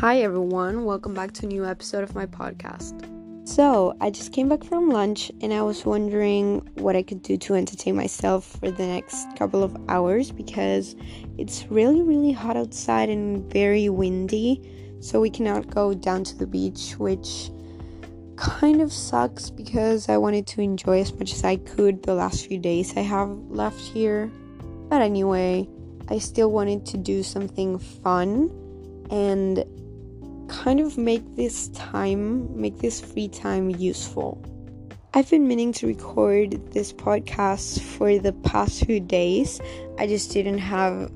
Hi, everyone. Welcome back to a new episode of my podcast. So, I just came back from lunch and I was wondering what I could do to entertain myself for the next couple of hours because it's really, really hot outside and very windy. So, we cannot go down to the beach, which kind of sucks because I wanted to enjoy as much as I could the last few days I have left here. But anyway, I still wanted to do something fun and kind of make this time, make this free time useful. I've been meaning to record this podcast for the past few days. I just didn't have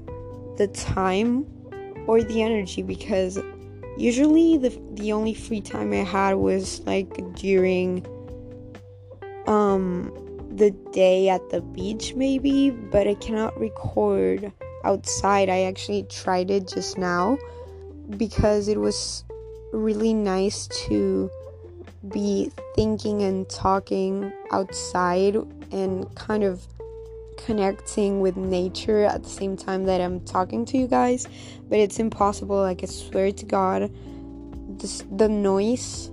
the time or the energy because usually the the only free time I had was like during um the day at the beach maybe, but I cannot record outside. I actually tried it just now because it was really nice to be thinking and talking outside and kind of connecting with nature at the same time that I'm talking to you guys. But it's impossible. Like, I swear to God, this, the noise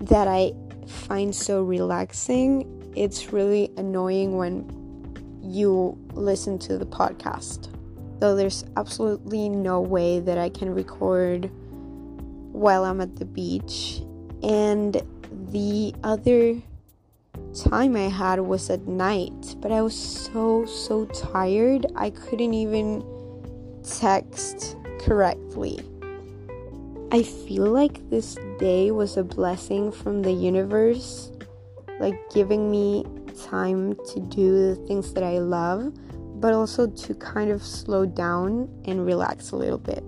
that I find so relaxing, it's really annoying when you listen to the podcast. So, there's absolutely no way that I can record while I'm at the beach. And the other time I had was at night, but I was so, so tired, I couldn't even text correctly. I feel like this day was a blessing from the universe, like giving me time to do the things that I love, but also to kind of slow down and relax a little bit.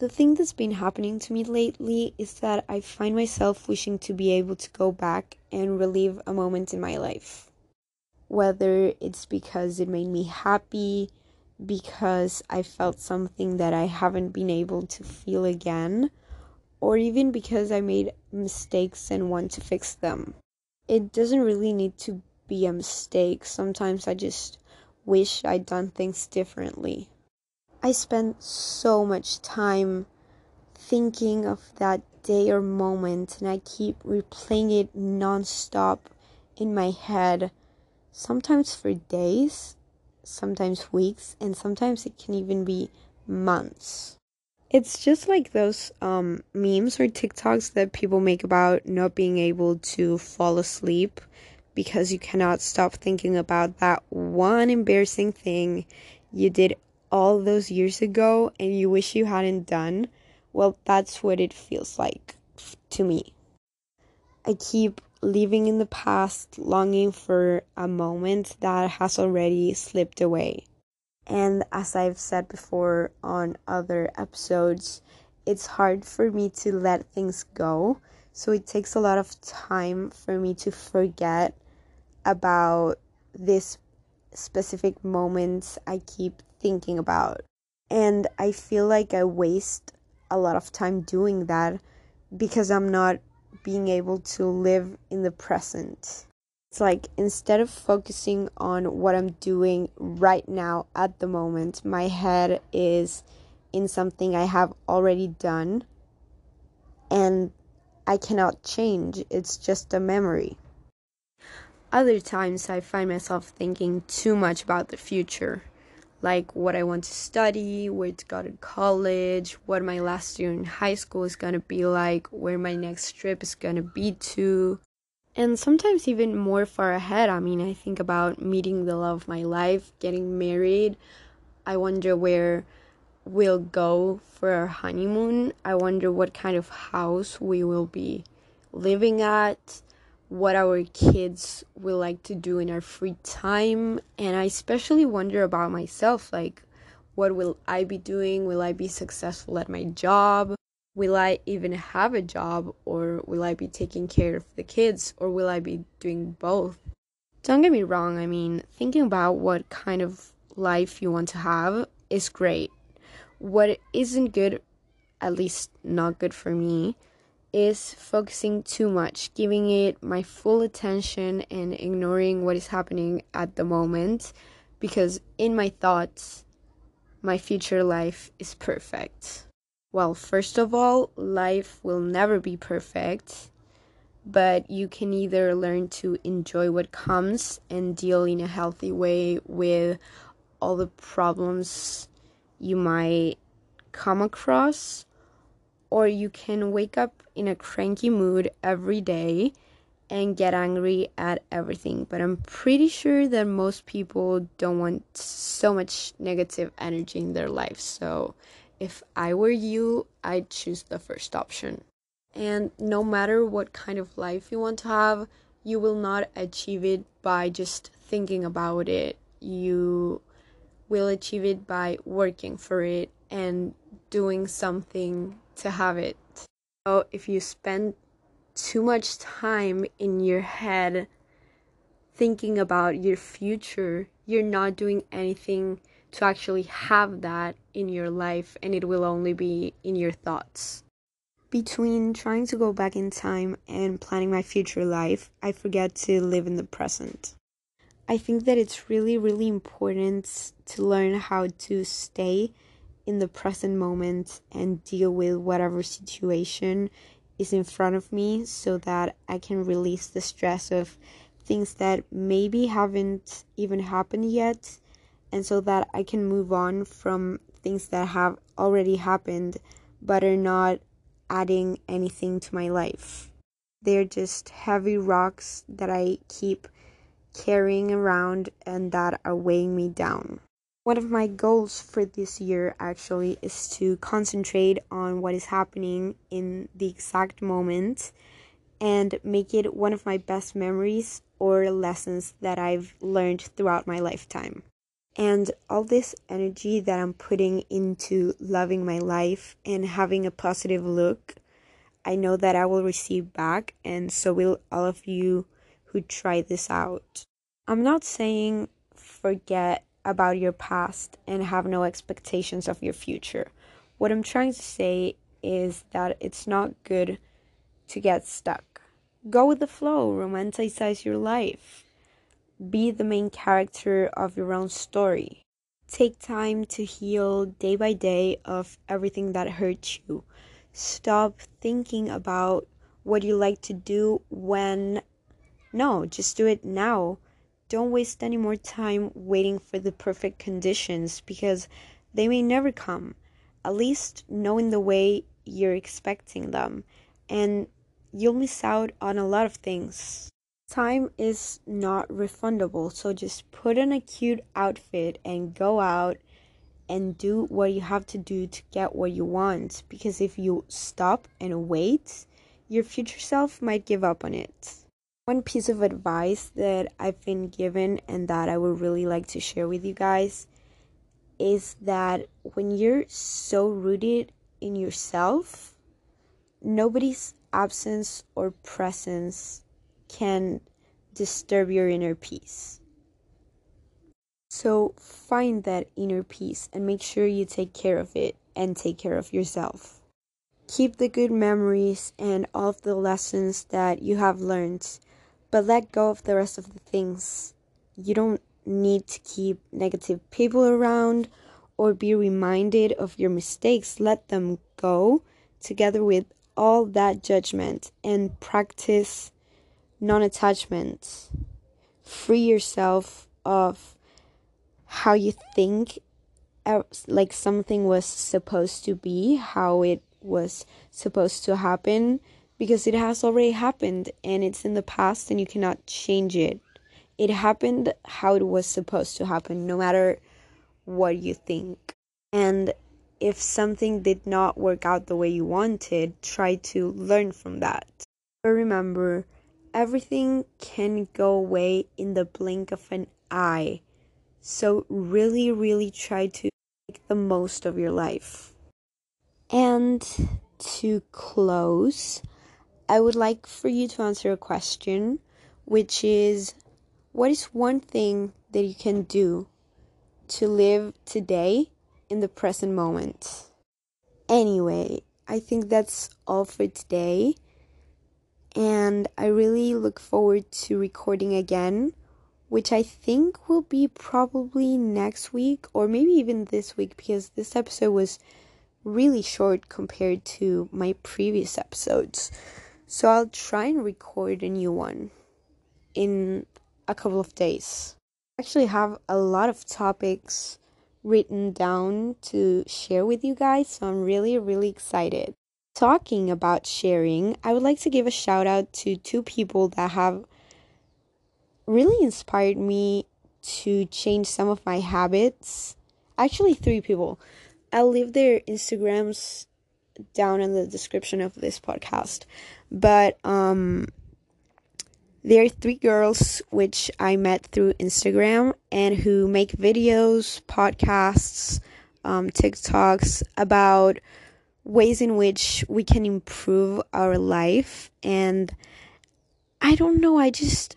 The thing that's been happening to me lately is that I find myself wishing to be able to go back and relive a moment in my life. Whether it's because it made me happy, because I felt something that I haven't been able to feel again, or even because I made mistakes and want to fix them. It doesn't really need to be a mistake. Sometimes I just wish I'd done things differently. I spent so much time thinking of that day or moment, and I keep replaying it nonstop in my head, sometimes for days, sometimes weeks, and sometimes it can even be months. It's just like those um, memes or TikToks that people make about not being able to fall asleep because you cannot stop thinking about that one embarrassing thing you did all those years ago and you wish you hadn't done, well, that's what it feels like to me. I keep living in the past, longing for a moment that has already slipped away. And as I've said before on other episodes, it's hard for me to let things go. So it takes a lot of time for me to forget about this specific moments I keep thinking about. And I feel like I waste a lot of time doing that because I'm not being able to live in the present. It's like instead of focusing on what I'm doing right now at the moment, my head is in something I have already done and I cannot change. It's just a memory. Other times I find myself thinking too much about the future, like what I want to study, where to go to college, what my last year in high school is gonna be like, where my next trip is gonna be to. And sometimes even more far ahead. I mean, I think about meeting the love of my life, getting married. I wonder where we'll go for our honeymoon. I wonder what kind of house we will be living at what our kids will like to do in our free time and i especially wonder about myself like what will i be doing will i be successful at my job will i even have a job or will i be taking care of the kids or will i be doing both don't get me wrong i mean thinking about what kind of life you want to have is great what isn't good at least not good for me is focusing too much, giving it my full attention and ignoring what is happening at the moment because in my thoughts, my future life is perfect. Well, first of all, life will never be perfect, but you can either learn to enjoy what comes and deal in a healthy way with all the problems you might come across, or you can wake up in a cranky mood every day and get angry at everything. But I'm pretty sure that most people don't want so much negative energy in their life. So if I were you, I'd choose the first option. And no matter what kind of life you want to have, you will not achieve it by just thinking about it. You will achieve it by working for it and doing something to have it. So if you spend too much time in your head thinking about your future, you're not doing anything to actually have that in your life, and it will only be in your thoughts. Between trying to go back in time and planning my future life, I forget to live in the present. I think that it's really, really important to learn how to stay in the present moment and deal with whatever situation is in front of me so that I can release the stress of things that maybe haven't even happened yet and so that I can move on from things that have already happened but are not adding anything to my life. They're just heavy rocks that I keep carrying around and that are weighing me down. One of my goals for this year actually is to concentrate on what is happening in the exact moment and make it one of my best memories or lessons that I've learned throughout my lifetime. And all this energy that I'm putting into loving my life and having a positive look, I know that I will receive back, and so will all of you who try this out. I'm not saying forget about your past and have no expectations of your future. What I'm trying to say is that it's not good to get stuck. Go with the flow, romanticize your life. Be the main character of your own story. Take time to heal day by day of everything that hurt you. Stop thinking about what you like to do when. No, just do it now don't waste any more time waiting for the perfect conditions because they may never come. At least knowing the way you're expecting them, and you'll miss out on a lot of things. Time is not refundable, so just put on a cute outfit and go out and do what you have to do to get what you want. Because if you stop and wait, your future self might give up on it. One piece of advice that I've been given and that I would really like to share with you guys is that when you're so rooted in yourself, nobody's absence or presence can disturb your inner peace. So find that inner peace and make sure you take care of it and take care of yourself. Keep the good memories and all of the lessons that you have learned but let go of the rest of the things. You don't need to keep negative people around or be reminded of your mistakes. Let them go together with all that judgment and practice non attachment. Free yourself of how you think uh, like something was supposed to be, how it was supposed to happen because it has already happened and it's in the past and you cannot change it. It happened how it was supposed to happen, no matter what you think. And if something did not work out the way you wanted, try to learn from that. But remember, everything can go away in the blink of an eye. So, really, really try to make the most of your life. And to close, I would like for you to answer a question, which is what is one thing that you can do to live today in the present moment? Anyway, I think that's all for today. And I really look forward to recording again which I think will be probably next week or maybe even this week because this episode was really short compared to my previous episodes. So I'll try and record a new one in a couple of days. I actually have a lot of topics written down to share with you guys, so I'm really, really excited. Talking about sharing, I would like to give a shout out to two people that have really inspired me to change some of my habits. Actually, three people. I'll leave their Instagrams down in the description of this podcast. But um there are three girls which I met through Instagram and who make videos, podcasts, um, TikToks about ways in which we can improve our life. And I don't know, I just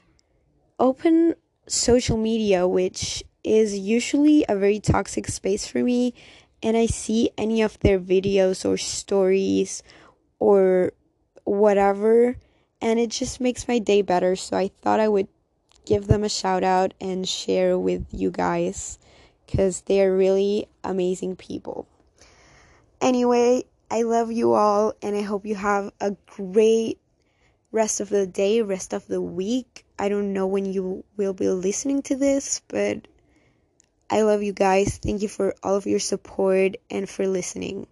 open social media, which is usually a very toxic space for me, and I see any of their videos or stories or whatever and it just makes my day better. So I thought I would give them a shout out and share with you guys because they are really amazing people. Anyway, I love you all and I hope you have a great rest of the day, rest of the week. I don't know when you will be listening to this, but I love you guys. Thank you for all of your support and for listening.